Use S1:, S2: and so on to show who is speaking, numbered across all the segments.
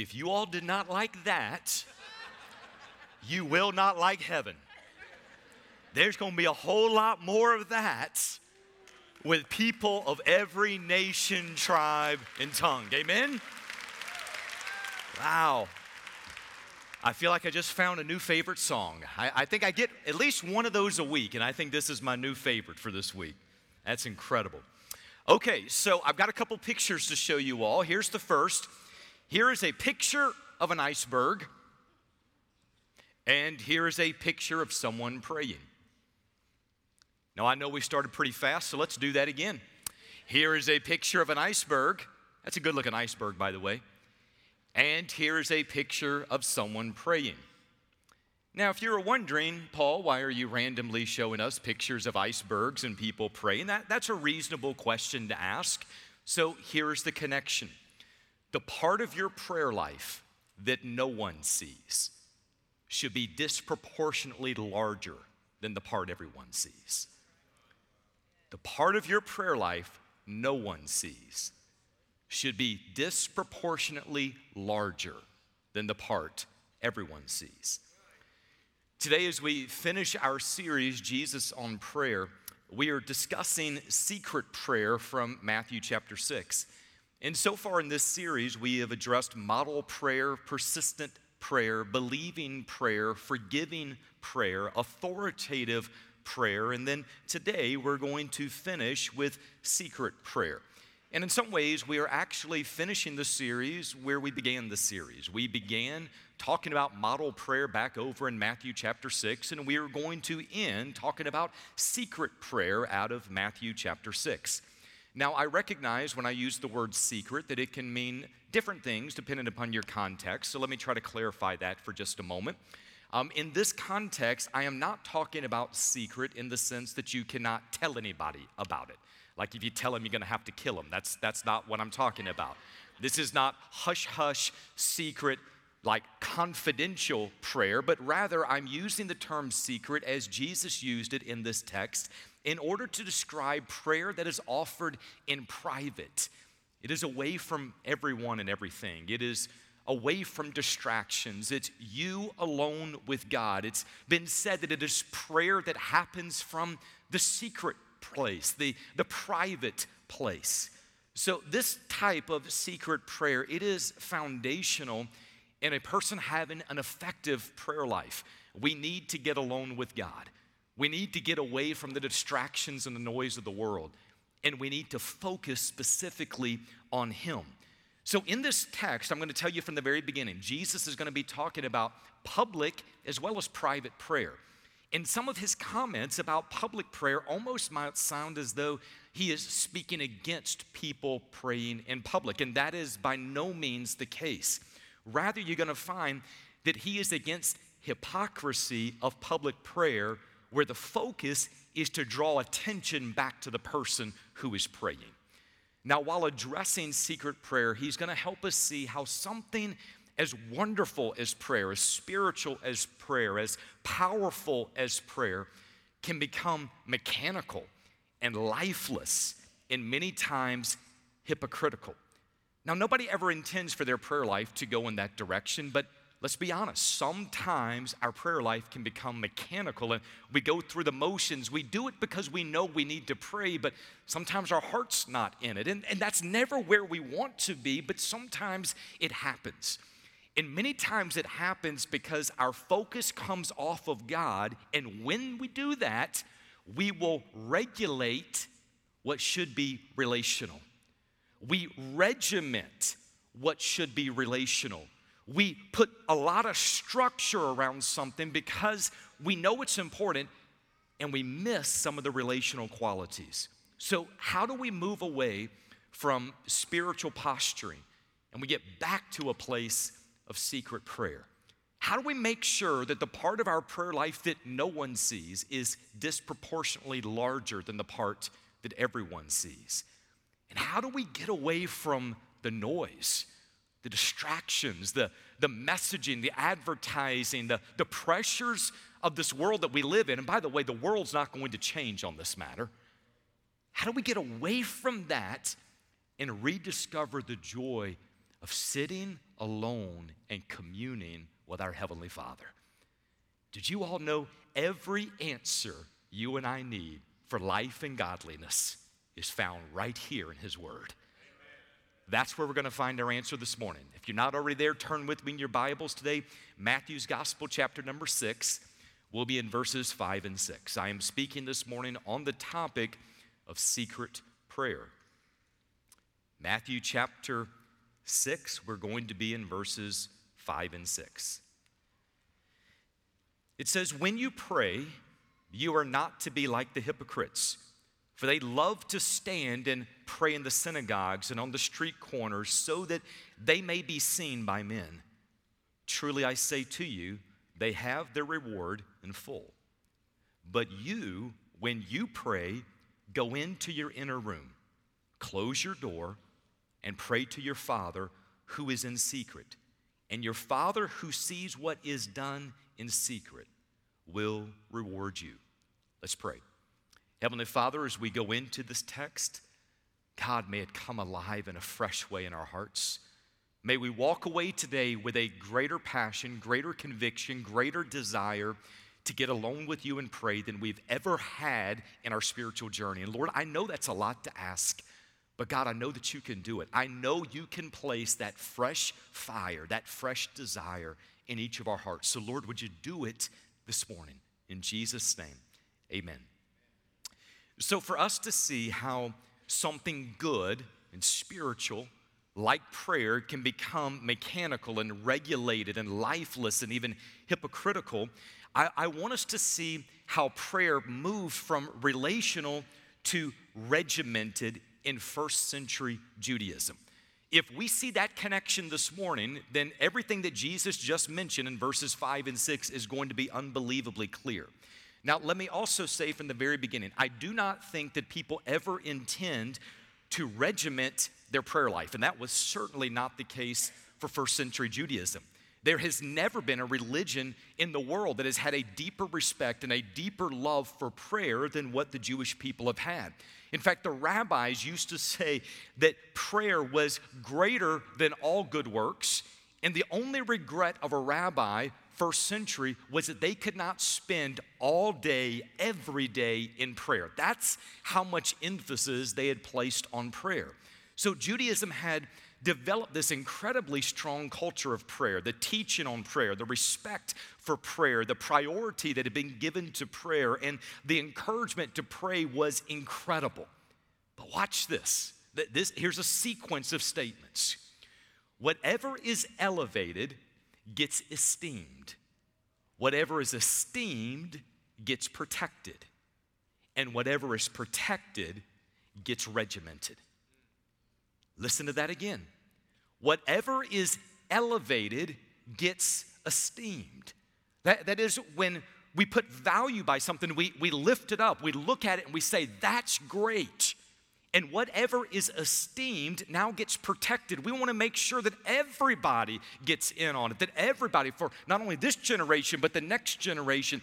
S1: If you all did not like that, you will not like heaven. There's going to be a whole lot more of that with people of every nation, tribe, and tongue. Amen? Wow. I feel like I just found a new favorite song. I, I, think I get at least one of those a week, and I think this is my new favorite for this week. That's incredible. Okay, so I've got a couple pictures to show you all. Here's the first. Here is a picture of an iceberg, and here is a picture of someone praying. Now, I know we started pretty fast, so let's do that again. Here is a picture of an iceberg. That's a good looking iceberg, by the way. And here is a picture of someone praying. Now, if you're wondering, Paul, why are you randomly showing us pictures of icebergs and people praying? That, that's a reasonable question to ask. So here's the connection the part of your prayer life that no one sees should be disproportionately larger than the part everyone sees. The part of your prayer life no one sees should be disproportionately larger than the part everyone sees. Today, as we finish our series, Jesus on Prayer, we are discussing secret prayer from Matthew chapter 6. And so far in this series, we have addressed model prayer, persistent prayer, believing prayer, forgiving prayer, authoritative prayer, and then today we're going to finish with secret prayer. And in some ways, we are actually finishing the series where we began the series. We began talking about model prayer back over in Matthew chapter 6, and we are going to end talking about secret prayer out of Matthew chapter 6. Now, I recognize when I use the word secret that it can mean different things depending upon your context. So let me try to clarify that for just a moment. Um, in this context, I am not talking about secret in the sense that you cannot tell anybody about it. Like if you tell them you're going to have to kill them. That's, that's not what I'm talking about. This is not hush hush, secret, like confidential prayer, but rather I'm using the term secret as Jesus used it in this text in order to describe prayer that is offered in private. It is away from everyone and everything. It is away from distractions. It's you alone with God. It's been said that it is prayer that happens from the secret place, the, the private place. So, this type of secret prayer, it is foundational in a person having an effective prayer life. We need to get alone with God. We need to get away from the distractions and the noise of the world, and we need to focus specifically on Him. So, in this text, I'm going to tell you from the very beginning, Jesus is going to be talking about public as well as private prayer. And some of his comments about public prayer almost might sound as though he is speaking against people praying in public, and that is by no means the case. Rather, you're going to find that he is against hypocrisy of public prayer where the focus is to draw attention back to the person who is praying. Now, while addressing secret prayer, he's going to help us see how something as wonderful as prayer, as spiritual as prayer, as powerful as prayer, can become mechanical and lifeless and many times hypocritical. Now, nobody ever intends for their prayer life to go in that direction, but let's be honest, sometimes our prayer life can become mechanical and we go through the motions. We do it because we know we need to pray, but sometimes our heart's not in it. And, and that's never where we want to be, but sometimes it happens. And many times it happens because our focus comes off of God, and when we do that, we will regulate what should be relational. We regiment what should be relational we put a lot of structure around something because we know it's important and we miss some of the relational qualities. So, how do we move away from spiritual posturing and we get back to a place of secret prayer? How do we make sure that the part of our prayer life that no one sees is disproportionately larger than the part that everyone sees? And how do we get away from the noise? The distractions, the, the messaging, the advertising, the, the pressures of this world that we live in. And by the way, the world's not going to change on this matter. How do we get away from that and rediscover the joy of sitting alone and communing with our Heavenly Father. Did you all know every answer you and I need for life and godliness is found right here in His Word? That's where we're going to find our answer this morning. If you're not already there, turn with me in your Bibles today. Matthew's Gospel, chapter number six. We'll be in verses five and six. I am speaking this morning on the topic of secret prayer. Matthew chapter 6, we're going to be in verses 5 and 6. It says, When you pray, you are not to be like the hypocrites, for they love to stand and pray in the synagogues and on the street corners so that they may be seen by men. Truly I say to you, they have their reward in full. But you, when you pray, go into your inner room, close your door, and pray to your Father who is in secret. And your Father who sees what is done in secret will reward you. Let's pray. Heavenly Father, as we go into this text, God, may it come alive in a fresh way in our hearts. May we walk away today with a greater passion, greater conviction, greater desire to get alone with you and pray than we've ever had in our spiritual journey. And Lord, I know that's a lot to ask, but God, I know that you can do it. I know you can place that fresh fire, that fresh desire in each of our hearts. So, Lord, would you do it this morning? In Jesus' name, amen. So, for us to see how something good and spiritual, like prayer, can become mechanical and regulated and lifeless and even hypocritical, I, I want us to see how prayer moved from relational to regimented in first century Judaism. If we see that connection this morning, then everything that Jesus just mentioned in verses 5 and 6 is going to be unbelievably clear. Now, let me also say from the very beginning, I do not think that people ever intend to regiment their prayer life, and that was certainly not the case for first century Judaism. There has never been a religion in the world that has had a deeper respect and a deeper love for prayer than what the Jewish people have had. In fact, the rabbis used to say that prayer was greater than all good works, and the only regret of a rabbi first century was that they could not spend all day, every day in prayer. That's how much emphasis they had placed on prayer. So Judaism had developed this incredibly strong culture of prayer, the teaching on prayer, the respect for prayer, the priority that had been given to prayer, and the encouragement to pray was incredible. But watch this. this here's a sequence of statements. Whatever is elevated gets esteemed. Whatever is esteemed gets protected. And whatever is protected gets regimented. Listen to that again. Whatever is elevated gets esteemed. That, that is when we put value by something, we, we lift it up, we look at it and we say, that's great. And whatever is esteemed now gets protected. We want to make sure that everybody gets in on it, that everybody, for not only this generation, but the next generation,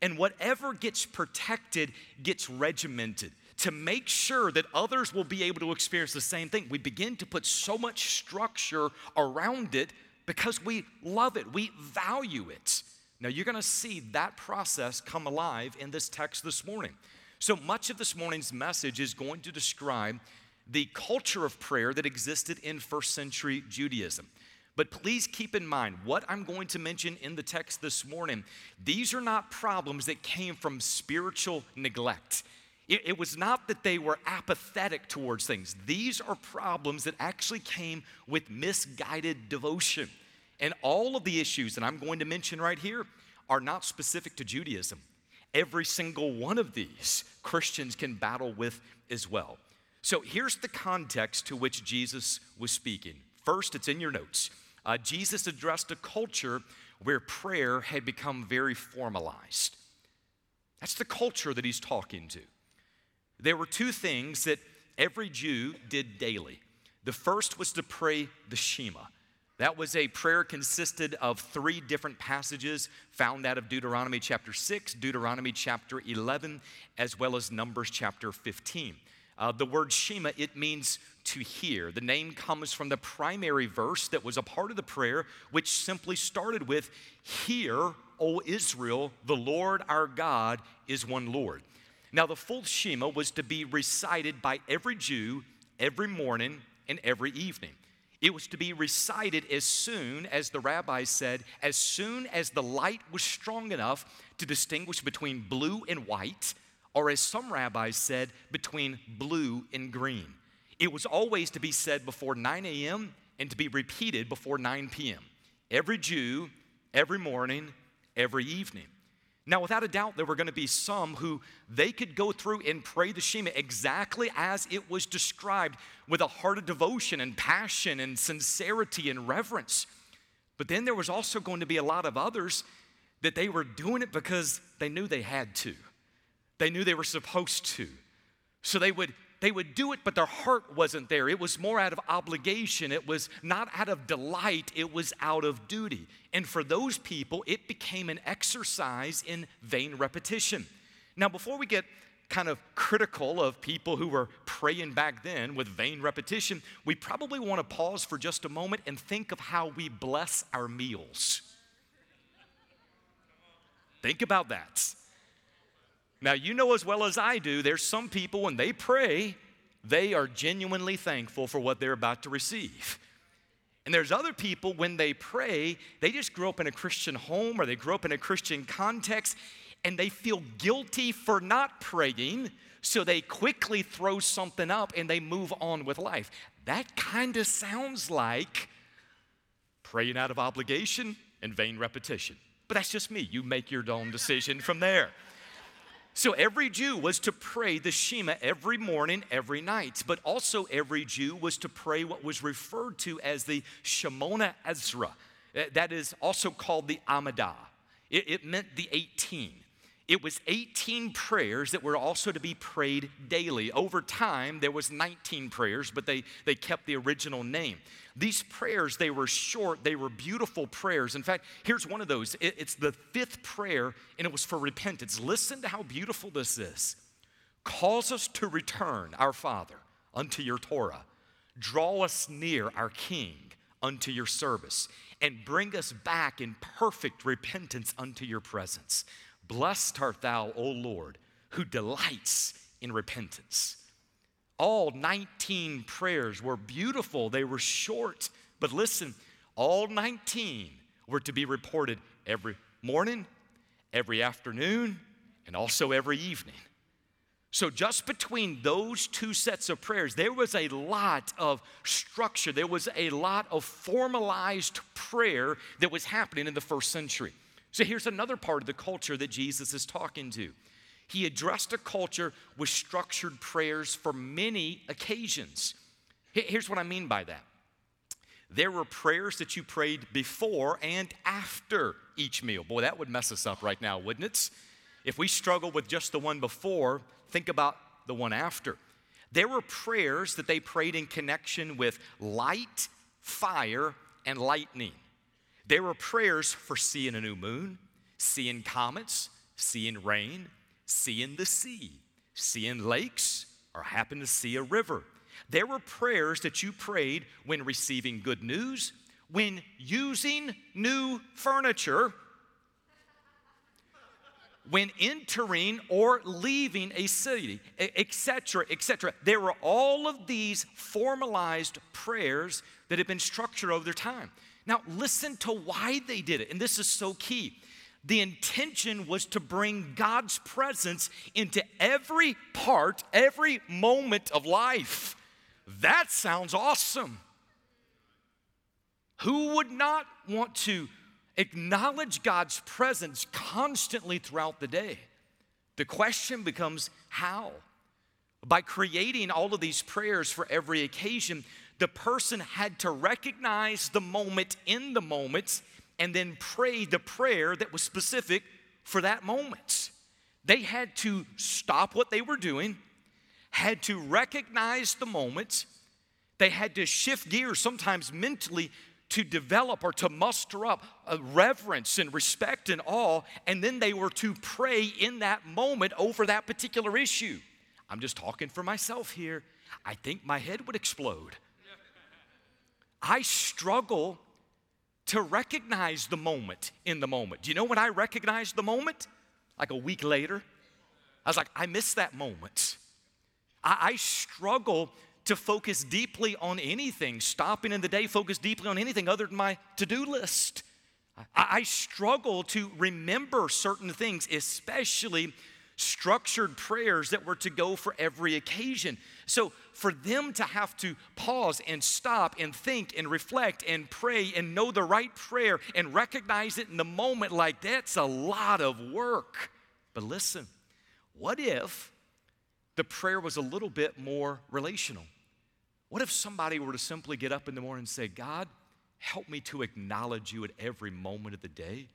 S1: and whatever gets protected gets regimented to make sure that others will be able to experience the same thing. We begin to put so much structure around it because we love it, we value it. Now, you're going to see that process come alive in this text this morning. So much of this morning's message is going to describe the culture of prayer that existed in first century Judaism. But please keep in mind what I'm going to mention in the text this morning. These are not problems that came from spiritual neglect. It, was not that they were apathetic towards things. These are problems that actually came with misguided devotion. And all of the issues that I'm going to mention right here are not specific to Judaism. Every single one of these Christians can battle with as well. So here's the context to which Jesus was speaking. First, it's in your notes. Uh, Jesus addressed a culture where prayer had become very formalized. That's the culture that he's talking to. There were two things that every Jew did daily. The first was to pray the Shema. That was a prayer consisted of three different passages found out of Deuteronomy chapter 6, Deuteronomy chapter 11, as well as Numbers chapter 15. Uh, the word Shema, it means to hear. The name comes from the primary verse that was a part of the prayer, which simply started with, Hear, O Israel, the Lord our God is one Lord. Now, the full Shema was to be recited by every Jew every morning and every evening. It was to be recited as soon as the rabbis said, as soon as the light was strong enough to distinguish between blue and white, or as some rabbis said, between blue and green. It was always to be said before 9 a.m. and to be repeated before 9 p.m. Every Jew, every morning, every evening. Now, without a doubt, there were going to be some who they could go through and pray the Shema exactly as it was described with a heart of devotion and passion and sincerity and reverence. But then there was also going to be a lot of others that they were doing it because they knew they had to, they knew they were supposed to. So they would they would do it, but their heart wasn't there. It was more out of obligation. It was not out of delight. It was out of duty. And for those people, it became an exercise in vain repetition. Now, before we get kind of critical of people who were praying back then with vain repetition, we probably want to pause for just a moment and think of how we bless our meals. Think about that. Now, you know as well as I do, there's some people when they pray, they are genuinely thankful for what they're about to receive. And there's other people when they pray, they just grew up in a Christian home or they grew up in a Christian context and they feel guilty for not praying, so they quickly throw something up and they move on with life. That kind of sounds like praying out of obligation and vain repetition. But that's just me. You make your own decision from there. So every Jew was to pray the Shema every morning, every night, but also every Jew was to pray what was referred to as the Shemoneh Esreh. That is also called the Amidah. It, it meant the 18. It was 18 prayers that were also to be prayed daily. Over time, there was 19 prayers, but they, they kept the original name. These prayers, they were short, they were beautiful prayers. In fact, here's one of those. It, it's the fifth prayer, and it was for repentance. Listen to how beautiful this is. Cause us to return, our Father, unto your Torah. Draw us near, our King, unto your service, and bring us back in perfect repentance unto your presence. Blessed art thou, O Lord, who delights in repentance. All 19 prayers were beautiful, they were short, but listen, all 19 were to be reported every morning, every afternoon, and also every evening. So, just between those two sets of prayers, there was a lot of structure. There was a lot of formalized prayer that was happening in the first century. So, here's another part of the culture that Jesus is talking to. He addressed a culture with structured prayers for many occasions. Here's what I mean by that there were prayers that you prayed before and after each meal. Boy, that would mess us up right now, wouldn't it? If we struggle with just the one before, think about the one after. There were prayers that they prayed in connection with light, fire, and lightning. There were prayers for seeing a new moon, seeing comets, seeing rain, seeing the sea, seeing lakes, or happen to see a river. There were prayers that you prayed when receiving good news, when using new furniture, when entering or leaving a city, etc., etc. There were all of these formalized prayers that had been structured over their time. Now, listen to why they did it, and this is so key. The intention was to bring God's presence into every part, every moment of life. That sounds awesome. Who would not want to acknowledge God's presence constantly throughout the day? The question becomes how? By creating all of these prayers for every occasion, the person had to recognize the moment in the moment and then pray the prayer that was specific for that moment. They had to stop what they were doing, had to recognize the moment, they had to shift gears, sometimes mentally, to develop or to muster up a reverence and respect and awe, and then they were to pray in that moment over that particular issue. I'm just talking for myself here. I think my head would explode. I struggle to recognize the moment in the moment. Do you know when I recognized the moment? Like a week later. I was like, I missed that moment. I, I struggle to focus deeply on anything, stopping in the day, focus deeply on anything other than my to do list. I, I struggle to remember certain things, especially structured prayers that were to go for every occasion. So, for them to have to pause and stop and think and reflect and pray and know the right prayer and recognize it in the moment, like that's a lot of work. But listen, what if the prayer was a little bit more relational? What if somebody were to simply get up in the morning and say, God, help me to acknowledge you at every moment of the day?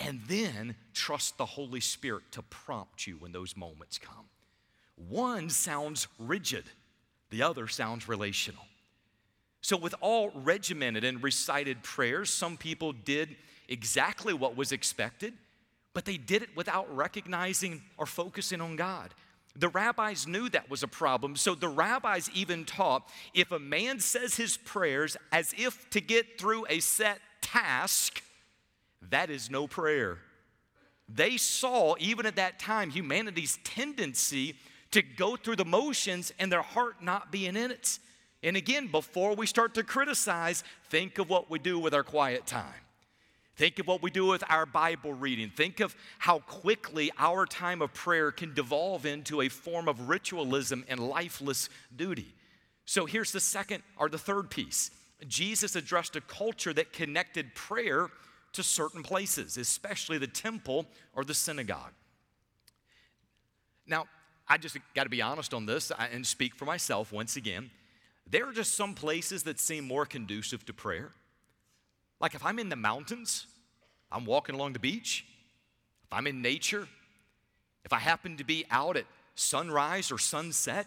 S1: And then trust the Holy Spirit to prompt you when those moments come. One sounds rigid, the other sounds relational. So, with all regimented and recited prayers, some people did exactly what was expected, but they did it without recognizing or focusing on God. The rabbis knew that was a problem, so the rabbis even taught if a man says his prayers as if to get through a set task, that is no prayer. They saw, even at that time, humanity's tendency to go through the motions and their heart not being in it. And again, before we start to criticize, think of what we do with our quiet time. Think of what we do with our Bible reading. Think of how quickly our time of prayer can devolve into a form of ritualism and lifeless duty. So here's the second or the third piece Jesus addressed a culture that connected prayer to certain places, especially the temple or the synagogue. Now, I just got to be honest on this and speak for myself once again. There are just some places that seem more conducive to prayer. Like if I'm in the mountains, I'm walking along the beach, if I'm in nature, if I happen to be out at sunrise or sunset,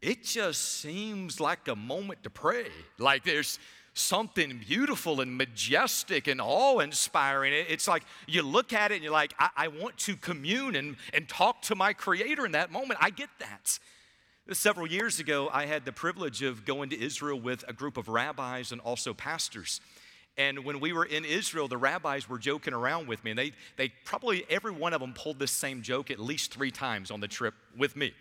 S1: it just seems like a moment to pray. Like there's something beautiful and majestic and awe inspiring. It's like you look at it and you're like, I, I, want to commune and, and talk to my Creator in that moment. I get that. Several years ago, I had the privilege of going to Israel with a group of rabbis and also pastors. And when we were in Israel, the rabbis were joking around with me, and they, they probably, every one of them pulled this same joke at least three times on the trip with me.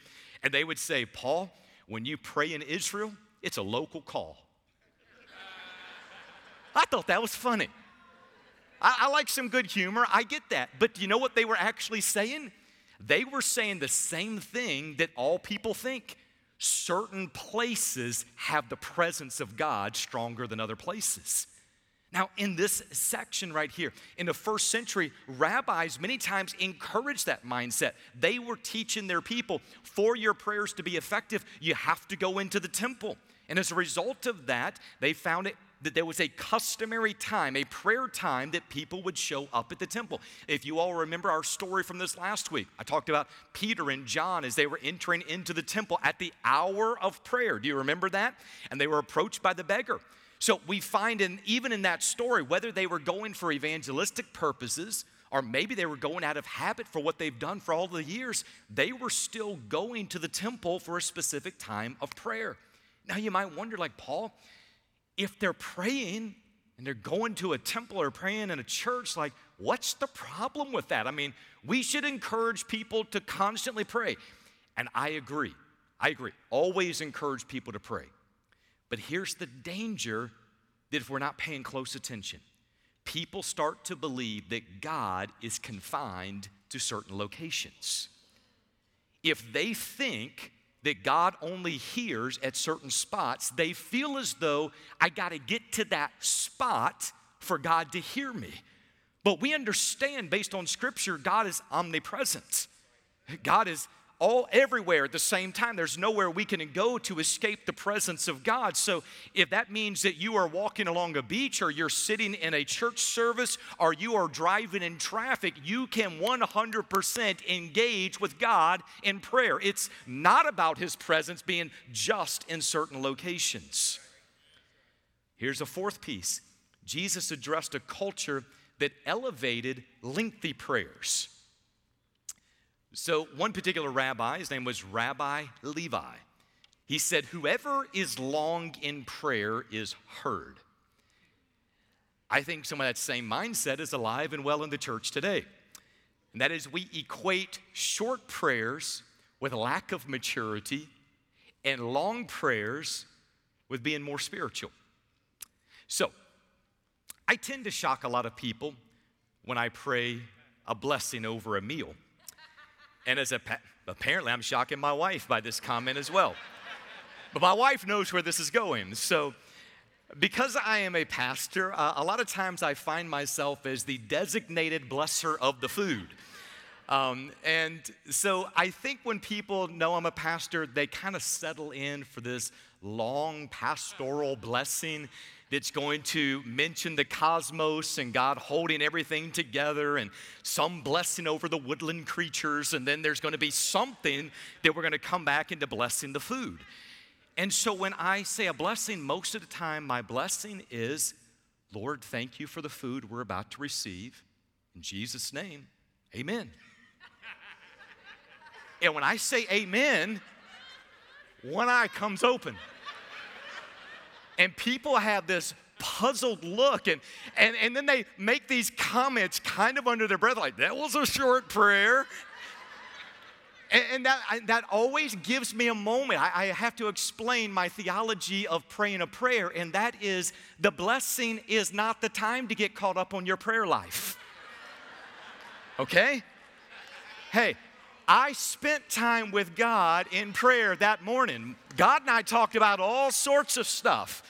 S1: And they would say, Paul, when you pray in Israel, it's a local call. I thought that was funny. I, I like some good humor, I get that. But you know what they were actually saying? They were saying the same thing that all people think. Certain places have the presence of God stronger than other places. Now, in this section right here, in the first century, rabbis many times encouraged that mindset. They were teaching their people for your prayers to be effective, you have to go into the temple. And as a result of that, they found it that there was a customary time, a prayer time that people would show up at the temple. If you all remember our story from this last week, I talked about Peter and John as they were entering into the temple at the hour of prayer. Do you remember that? And they were approached by the beggar. So we find in even in that story, whether they were going for evangelistic purposes or maybe they were going out of habit for what they've done for all the years, they were still going to the temple for a specific time of prayer. Now you might wonder, like, Paul, if they're praying and they're going to a temple or praying in a church, like, what's the problem with that? I mean, we should encourage people to constantly pray. And I agree. I agree. Always encourage people to pray. But here's the danger that if we're not paying close attention, people start to believe that God is confined to certain locations. If they think that God only hears at certain spots, they feel as though I got to get to that spot for God to hear me. But we understand based on scripture, God is omnipresent. God is all everywhere at the same time. There's nowhere we can go to escape the presence of God. So if that means that you are walking along a beach or you're sitting in a church service or you are driving in traffic, you can 100% engage with God in prayer. It's not about his presence being just in certain locations. Here's a fourth piece. Jesus addressed a culture that elevated lengthy prayers. So, one particular rabbi, his name was Rabbi Levi, He said, Whoever is long in prayer is heard. I think some of that same mindset is alive and well in the church today. And that is, we equate short prayers with lack of maturity and long prayers with being more spiritual. So, I tend to shock a lot of people when I pray a blessing over a meal. And as a pa- apparently I'm shocking my wife by this comment as well. But my wife knows where this is going. So because I am a pastor, uh, a lot of times I find myself as the designated blesser of the food. Um, and so I think when people know I'm a pastor, they kind of settle in for this long pastoral blessing that's going to mention the cosmos and God holding everything together and some blessing over the woodland creatures. And then there's going to be something that we're going to come back into blessing the food. And so when I say a blessing, most of the time my blessing is, Lord, thank you for the food we're about to receive. In Jesus' name, amen. and when I say amen, one eye comes open. And people have this puzzled look, and, and, and then they make these comments kind of under their breath, like, that was a short prayer. And, and that, I, that always gives me a moment. I, I have to explain my theology of praying a prayer, and that is the blessing is not the time to get caught up on your prayer life. Okay? Hey, I spent time with God in prayer that morning. God and I talked about all sorts of stuff.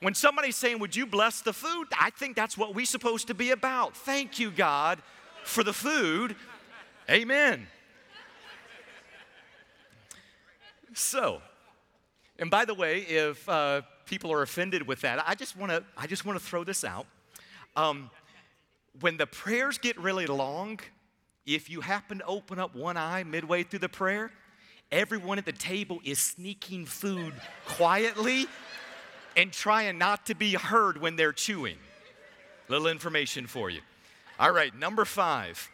S1: When somebody's saying, Would you bless the food? I think that's what we're supposed to be about. Thank you, God, for the food. Amen. So, and by the way, if uh, people are offended with that, I just want to I just want to throw this out. Um, when the prayers get really long, if you happen to open up one eye midway through the prayer, everyone at the table is sneaking food quietly and trying not to be heard when they're chewing. Little information for you. All right, number five.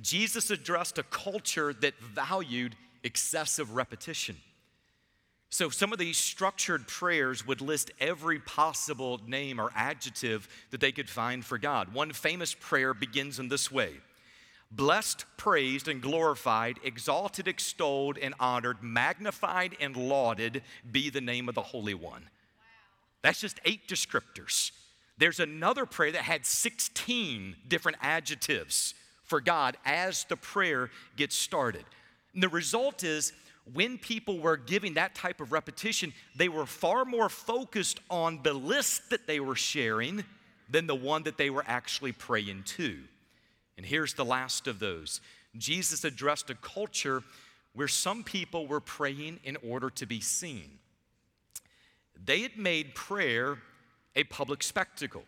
S1: Jesus addressed a culture that valued excessive repetition. So, some of these structured prayers would list every possible name or adjective that they could find for God. One famous prayer begins in this way Blessed, praised, and glorified, exalted, extolled, and honored, magnified, and lauded be the name of the Holy One. That's just eight descriptors. There's another prayer that had 16 different adjectives for God as the prayer gets started. And the result is, when people were giving that type of repetition, they were far more focused on the list that they were sharing than the one that they were actually praying to. And here's the last of those Jesus addressed a culture where some people were praying in order to be seen. They had made prayer a public spectacle.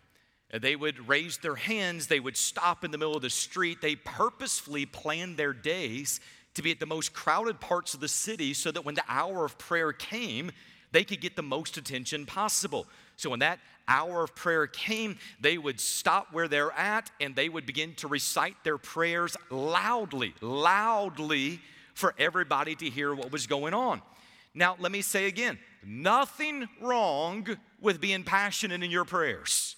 S1: They would raise their hands, they would stop in the middle of the street. They purposefully planned their days to be at the most crowded parts of the city so that when the hour of prayer came, they could get the most attention possible. So when that hour of prayer came, they would stop where they're at and they would begin to recite their prayers loudly, loudly for everybody to hear what was going on. Now, let me say again Nothing wrong with being passionate in your prayers.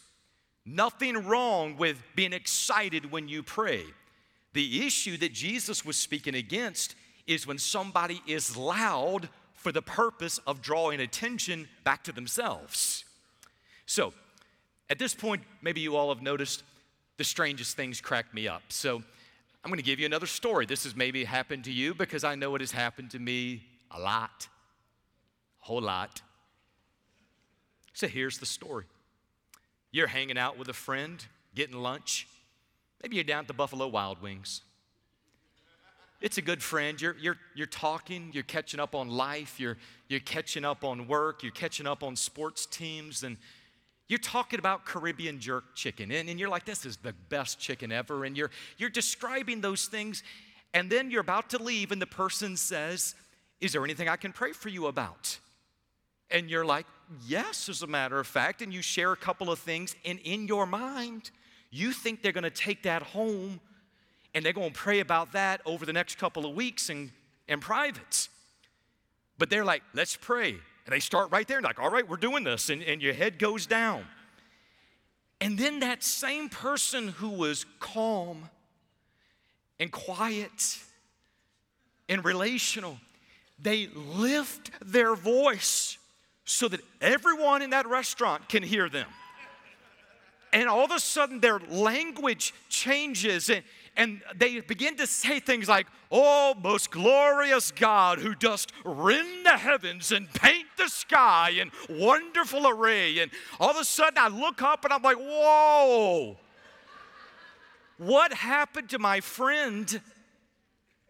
S1: Nothing wrong with being excited when you pray. The issue that Jesus was speaking against is when somebody is loud for the purpose of drawing attention back to themselves. So, at this point, maybe you all have noticed the strangest things crack me up. So, I'm going to give you another story. This has maybe happened to you because I know it has happened to me a lot a whole lot. So here's the story you're hanging out with a friend, getting lunch. Maybe you're down at the Buffalo Wild Wings. It's a good friend. You're, you're, you're talking, you're catching up on life, you're, you're catching up on work, you're catching up on sports teams, and you're talking about Caribbean jerk chicken. And, and you're like, this is the best chicken ever. And you're, you're describing those things, and then you're about to leave, and the person says, Is there anything I can pray for you about? And you're like, yes, as a matter of fact. And you share a couple of things, and in your mind, you think they're gonna take that home and they're gonna pray about that over the next couple of weeks in, in private. But they're like, let's pray. And they start right there, like, all right, we're doing this. And, and your head goes down. And then that same person who was calm and quiet and relational, they lift their voice so that everyone in that restaurant can hear them. And all of a sudden, their language changes, and, and they begin to say things like, Oh, most glorious God who dost rend the heavens and paint the sky in wonderful array. And all of a sudden I look up and I'm like, Whoa, what happened to my friend?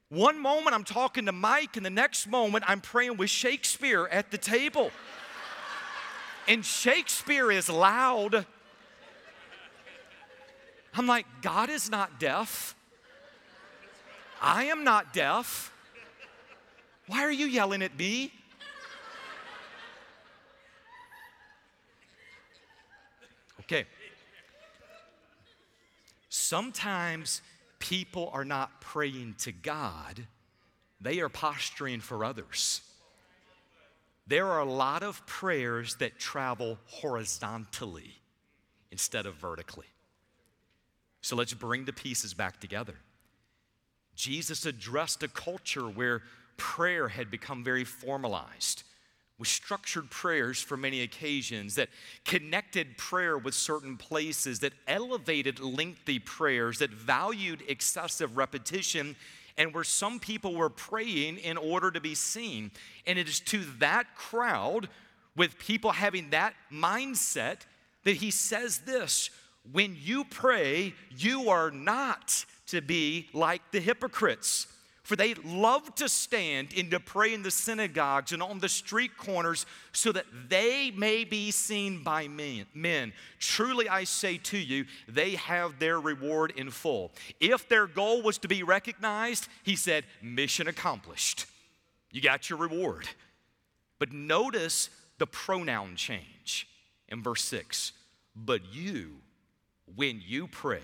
S1: One moment I'm talking to Mike, and the next moment I'm praying with Shakespeare at the table. and Shakespeare is loud. I'm like, God is not deaf. I am not deaf. Why are you yelling at me? Okay. Sometimes people are not praying to God, they are posturing for others. There are a lot of prayers that travel horizontally instead of vertically. So let's bring the pieces back together. Jesus addressed a culture where prayer had become very formalized with structured prayers for many occasions that connected prayer with certain places, that elevated lengthy prayers, that valued excessive repetition, and where some people were praying in order to be seen. And it is to that crowd, with people having that mindset, that he says this when you pray, you are not to be like the hypocrites. For they love to stand and to pray in the synagogues and on the street corners so that they may be seen by men. men. Truly I say to you, they have their reward in full. If their goal was to be recognized, he said, mission accomplished. You got your reward. But notice the pronoun change in verse 6. But you, when you pray,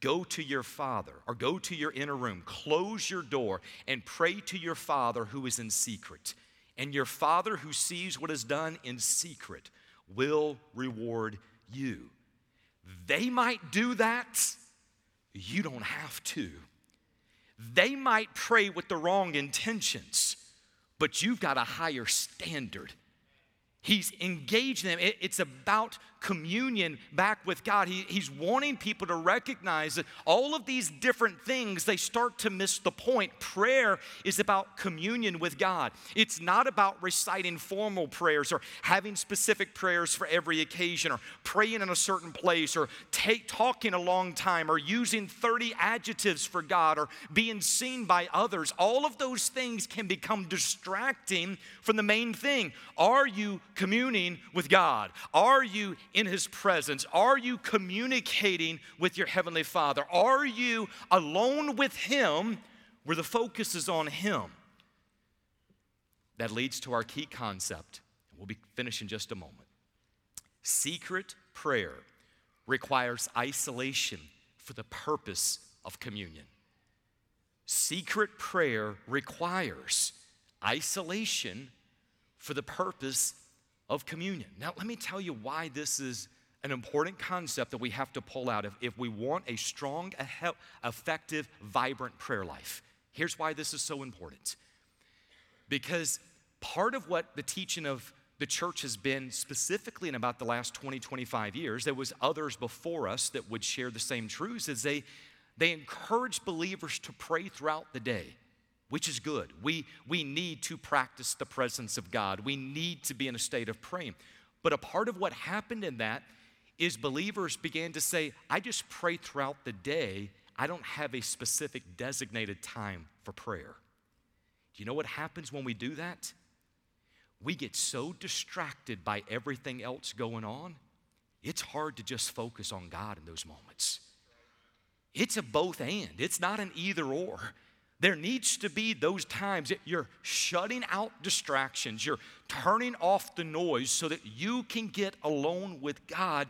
S1: Go to your father or go to your inner room, close your door, and pray to your father who is in secret. And your father who sees what is done in secret will reward you. They might do that, you don't have to. They might pray with the wrong intentions, but you've got a higher standard. He's engaged them. It's about communion back with God. He, he's wanting people to recognize that all of these different things, they start to miss the point. Prayer is about communion with God. It's not about reciting formal prayers or having specific prayers for every occasion or praying in a certain place or take, talking a long time or using 30 adjectives for God or being seen by others. All of those things can become distracting from the main thing. Are you communing with God? Are you in His presence? Are you communicating with your Heavenly Father? Are you alone with Him where the focus is on Him? That leads to our key concept. We'll be finished in just a moment. Secret prayer requires isolation for the purpose of communion. Secret prayer requires isolation for the purpose of communion. Now, let me tell you why this is an important concept that we have to pull out if, if we want a strong, effective, vibrant prayer life. Here's why this is so important. Because part of what the teaching of the church has been specifically in about the last 20 25 years there was others before us that would share the same truths is they they encourage believers to pray throughout the day which is good. We, we need to practice the presence of God. We need to be in a state of praying. But a part of what happened in that is believers began to say, I just pray throughout the day. I don't have a specific designated time for prayer. Do you know what happens when we do that? We get so distracted by everything else going on, it's hard to just focus on God in those moments. It's a both and, it's not an either or. There needs to be those times that you're shutting out distractions, you're turning off the noise so that you can get alone with God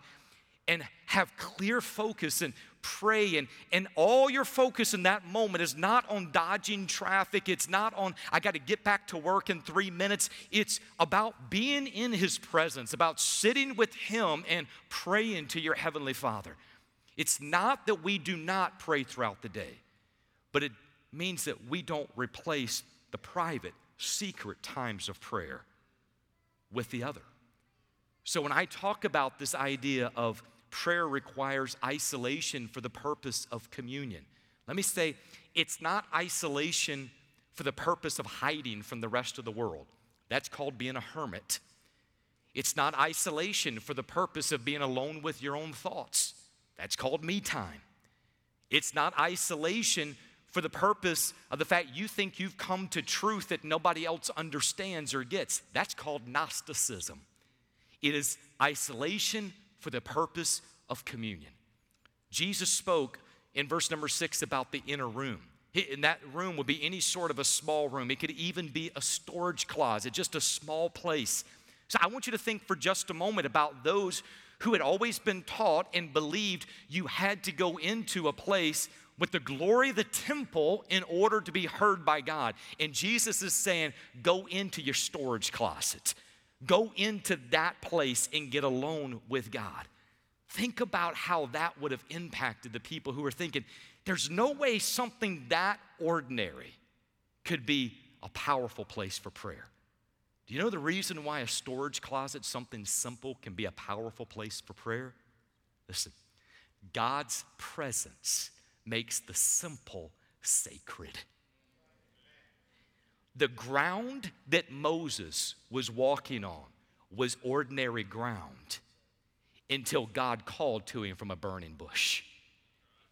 S1: and have clear focus and pray. And, and all your focus in that moment is not on dodging traffic. It's not on i got to get back to work in three minutes. It's about being in his presence about sitting with him and praying to your heavenly father. It's not that we do not pray throughout the day but it means that we don't replace the private secret times of prayer with the other so when i talk about this idea of prayer requires isolation for the purpose of communion. Let me say, it's not isolation for the purpose of hiding from the rest of the world. That's called being a hermit. It's not isolation for the purpose of being alone with your own thoughts. That's called me time. It's not isolation for the purpose of the fact you think you've come to truth that nobody else understands or gets. That's called Gnosticism. It is isolation for the purpose of communion. Jesus spoke in verse number six about the inner room. In that room would be any sort of a small room. It could even be a storage closet, just a small place. So I want you to think for just a moment about those who had always been taught and believed you had to go into a place with the glory of the temple in order to be heard by God. And Jesus is saying, go into your storage closet. Go into that place and get alone with God. Think about how that would have impacted the people who were thinking, there's no way something that ordinary could be a powerful place for prayer. Do you know the reason why a storage closet, something simple, can be a powerful place for prayer? Listen, God's presence makes the simple sacred. The ground that Moses was walking on was ordinary ground until God called to him from a burning bush.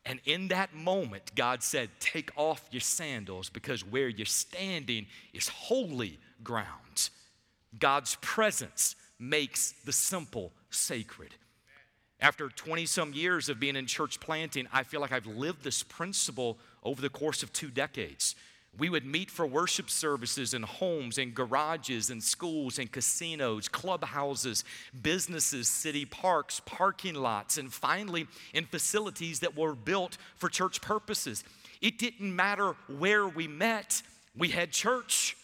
S1: And in that moment, God said, Take off your sandals because where you're standing is holy ground. God's presence makes the simple sacred. After 20 some years of being in church planting, I feel like I've lived this principle over the course of two decades. We would meet for worship services in homes and garages and schools and casinos, clubhouses, businesses, city parks, parking lots, and finally in facilities that were built for church purposes. It didn't matter where we met, we had church.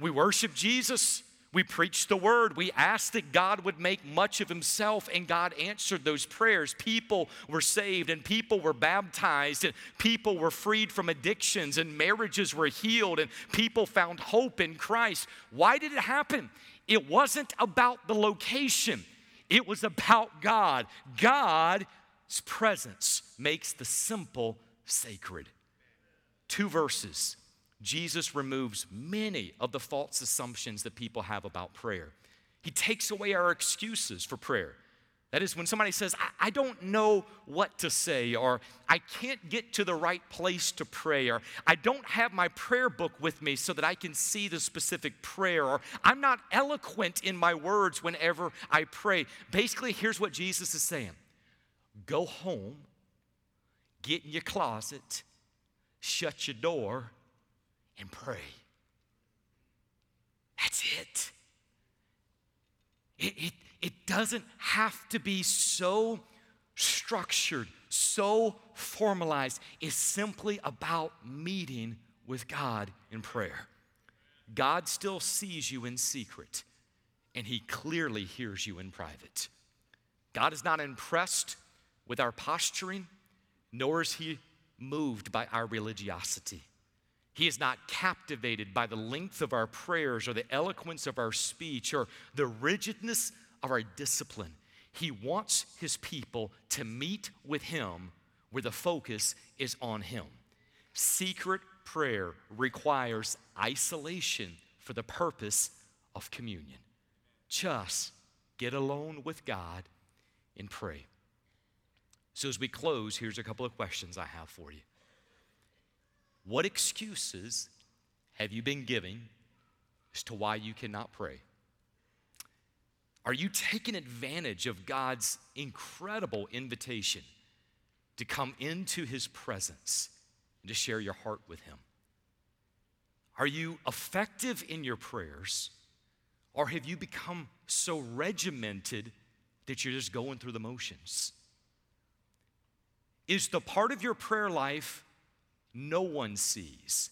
S1: We worshiped Jesus. We preached the word. We asked that God would make much of himself, and God answered those prayers. People were saved, and people were baptized, and people were freed from addictions, and marriages were healed, and people found hope in Christ. Why did it happen? It wasn't about the location, it was about God. God's presence makes the simple sacred. Two verses Jesus removes many of the false assumptions that people have about prayer. He takes away our excuses for prayer. That is, when somebody says, I, I, don't know what to say, or I can't get to the right place to pray, or I don't have my prayer book with me so that I can see the specific prayer, or I'm not eloquent in my words whenever I pray. Basically, here's what Jesus is saying go home, get in your closet, shut your door, and pray. That's it. It, it, it doesn't have to be so structured, so formalized. It's simply about meeting with God in prayer. God still sees you in secret, and He clearly hears you in private. God is not impressed with our posturing, nor is He moved by our religiosity. He is not captivated by the length of our prayers or the eloquence of our speech or the rigidness of our discipline. He wants his people to meet with him where the focus is on him. Secret prayer requires isolation for the purpose of communion. Just get alone with God and pray. So, as we close, here's a couple of questions I have for you. What excuses have you been giving as to why you cannot pray? Are you taking advantage of God's incredible invitation to come into His presence and to share your heart with Him? Are you effective in your prayers, or have you become so regimented that you're just going through the motions? is the part of your prayer life no one sees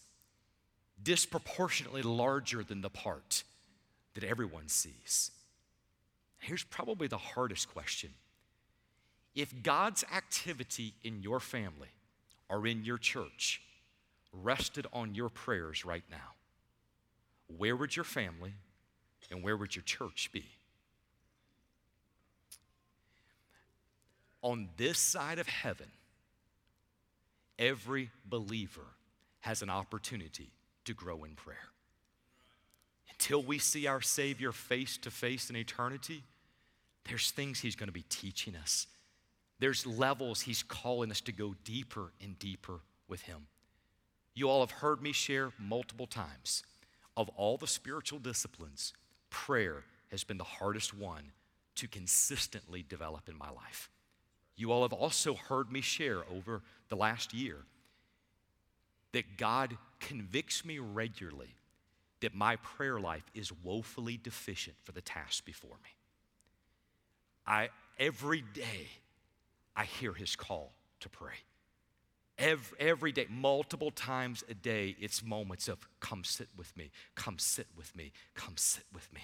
S1: disproportionately larger than the part that everyone sees? Here's probably the hardest question. If God's activity in your family or in your church rested on your prayers right now, where would your family and where would your church be? On this side of heaven, every believer has an opportunity to grow in prayer. Until we see our Savior face to face in eternity, there's things He's going to be teaching us. There's levels He's calling us to go deeper and deeper with Him. You all have heard me share multiple times. Of all the spiritual disciplines, prayer has been the hardest one to consistently develop in my life. You all have also heard me share over the last year that God convicts me regularly that my prayer life is woefully deficient for the task before me. I every day I hear his call to pray. Every, every day, multiple times a day, it's moments of come sit with me, come sit with me, come sit with me.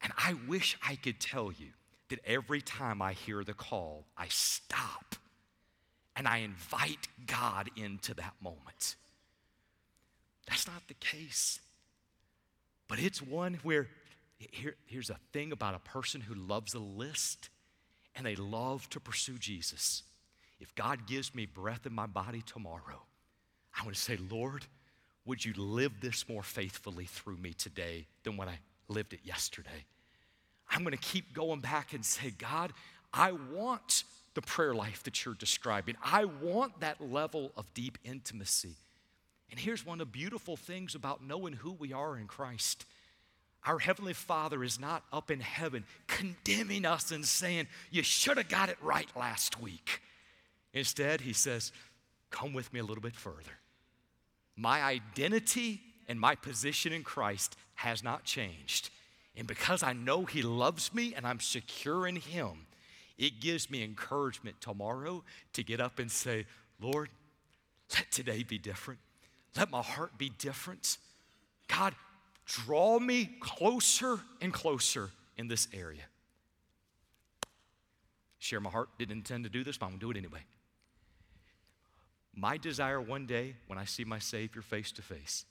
S1: And I wish I could tell you that every time I hear the call, I stop and I invite God into that moment. That's not the case. But it's one where here, here's a thing about a person who loves a list and they love to pursue Jesus. If God gives me breath in my body tomorrow, I want to say, Lord, would you live this more faithfully through me today than when I lived it yesterday? I'm going to keep going back and say, God, I want the prayer life that you're describing. I want that level of deep intimacy. And here's one of the beautiful things about knowing who we are in Christ. Our Heavenly Father is not up in heaven condemning us and saying, You should have got it right last week. Instead, He says, Come with me a little bit further. My identity and my position in Christ has not changed. And because I know He loves me and I'm secure in Him, it gives me encouragement tomorrow to get up and say, Lord, let today be different. Let my heart be different. God, draw me closer and closer in this area. Share my heart. Didn't intend to do this, but I'm to do it anyway. My desire one day when I see my Savior face to face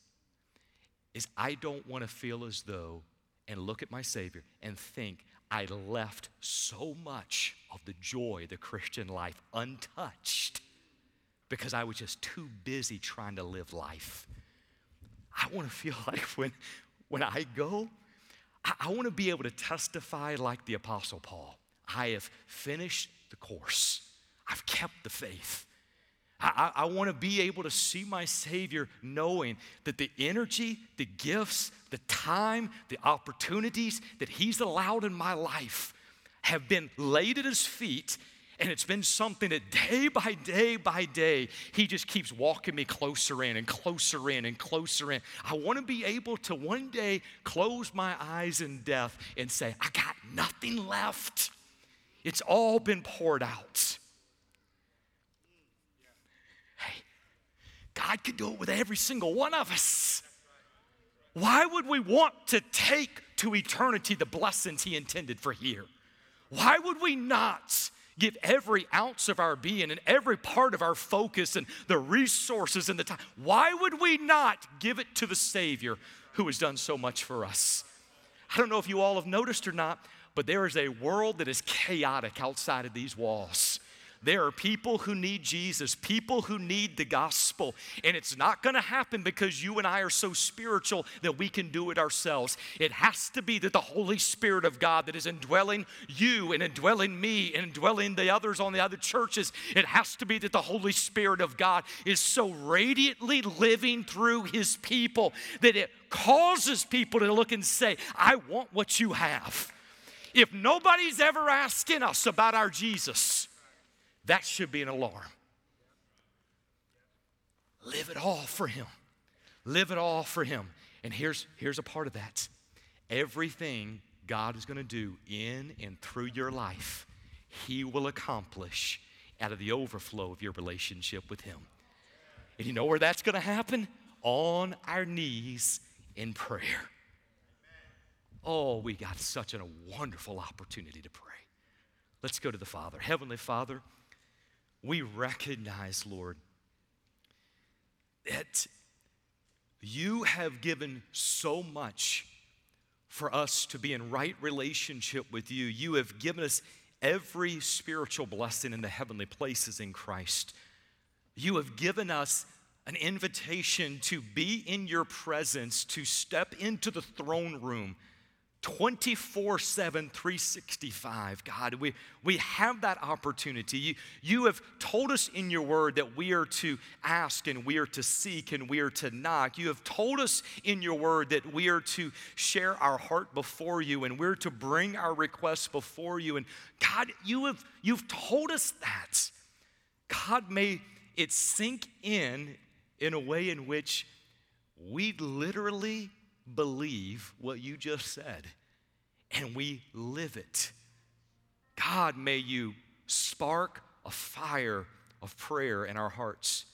S1: is I don't want to feel as though and look at my Savior and think I left so much of the joy of the Christian life untouched because I was just too busy trying to live life. I want to feel like when, when I go, I, I want to be able to testify like the Apostle Paul. I have finished the course, I've kept the faith. I, I, want to be able to see my Savior knowing that the energy, the gifts, the time, the opportunities that He's allowed in my life have been laid at His feet. And it's been something that day by day by day, He just keeps walking me closer in and closer in and closer in. I want to be able to one day close my eyes in death and say, I got nothing left. It's all been poured out. God could do it with every single one of us. Why would we want to take to eternity the blessings He intended for here? Why would we not give every ounce of our being and every part of our focus and the resources and the time? Why would we not give it to the Savior who has done so much for us? I don't know if you all have noticed or not, but there is a world that is chaotic outside of these walls. There are people who need Jesus, people who need the gospel. And it's not going to happen because you and I are so spiritual that we can do it ourselves. It has to be that the Holy Spirit of God that is indwelling you and indwelling me and indwelling the others on the other churches, it has to be that the Holy Spirit of God is so radiantly living through his people that it causes people to look and say, I want what you have. If nobody's ever asking us about our Jesus, that should be an alarm. Live it all for Him. Live it all for Him. And here's, here's a part of that everything God is going to do in and through your life, He will accomplish out of the overflow of your relationship with Him. And you know where that's going to happen? On our knees in prayer. Oh, we got such a wonderful opportunity to pray. Let's go to the Father. Heavenly Father, we recognize, Lord, that you have given so much for us to be in right relationship with you. You have given us every spiritual blessing in the heavenly places in Christ. You have given us an invitation to be in your presence, to step into the throne room 24 7, 365. God, we, we have that opportunity. You, you have told us in your word that we are to ask and we are to seek and we are to knock. You have told us in your word that we are to share our heart before you and we're to bring our requests before you. And God, you have, you've told us that. God, may it sink in in a way in which we literally believe what you just said and we live it. God, may you spark a fire of prayer in our hearts.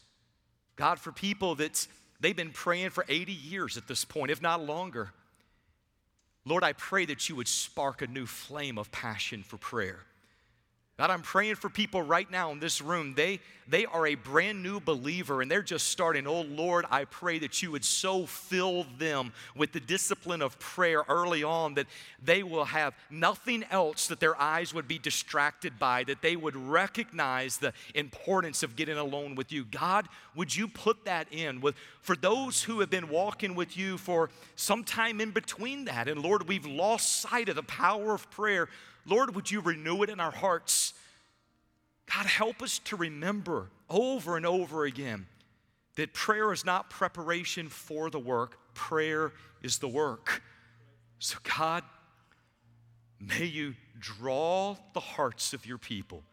S1: God, for people that they've been praying for 80 years at this point, if not longer, Lord, I pray that you would spark a new flame of passion for prayer. God, I'm praying for people right now in this room. They, they are a brand new believer and they're just starting. Oh Lord, I pray that you would so fill them with the discipline of prayer early on that they will have nothing else that their eyes would be distracted by, that they would recognize the importance of getting alone with you. God, would you put that in with for those who have been walking with you for some time in between that? And Lord, we've lost sight of the power of prayer. Lord, would you renew it in our hearts? God, help us to remember over and over again that prayer is not preparation for the work, prayer is the work. So, God, may you draw the hearts of your people.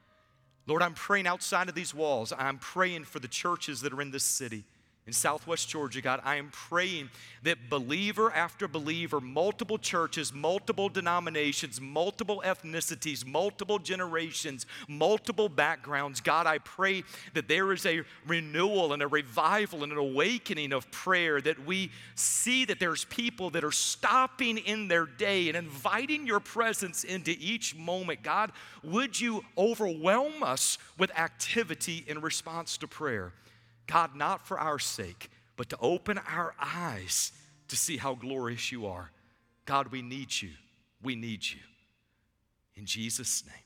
S1: Lord, I'm praying outside of these walls. I'm praying for the churches that are in this city in Southwest Georgia, God, I am praying that believer after believer, multiple churches, multiple denominations, multiple ethnicities, multiple generations, multiple backgrounds, God, I pray that there is a renewal and a revival and an awakening of prayer, that we see that there's people that are stopping in their day and inviting your presence into each moment. God, would you overwhelm us with activity in response to prayer? God, not for our sake, but to open our eyes to see how glorious you are. God, we need you. We need you. In Jesus' name.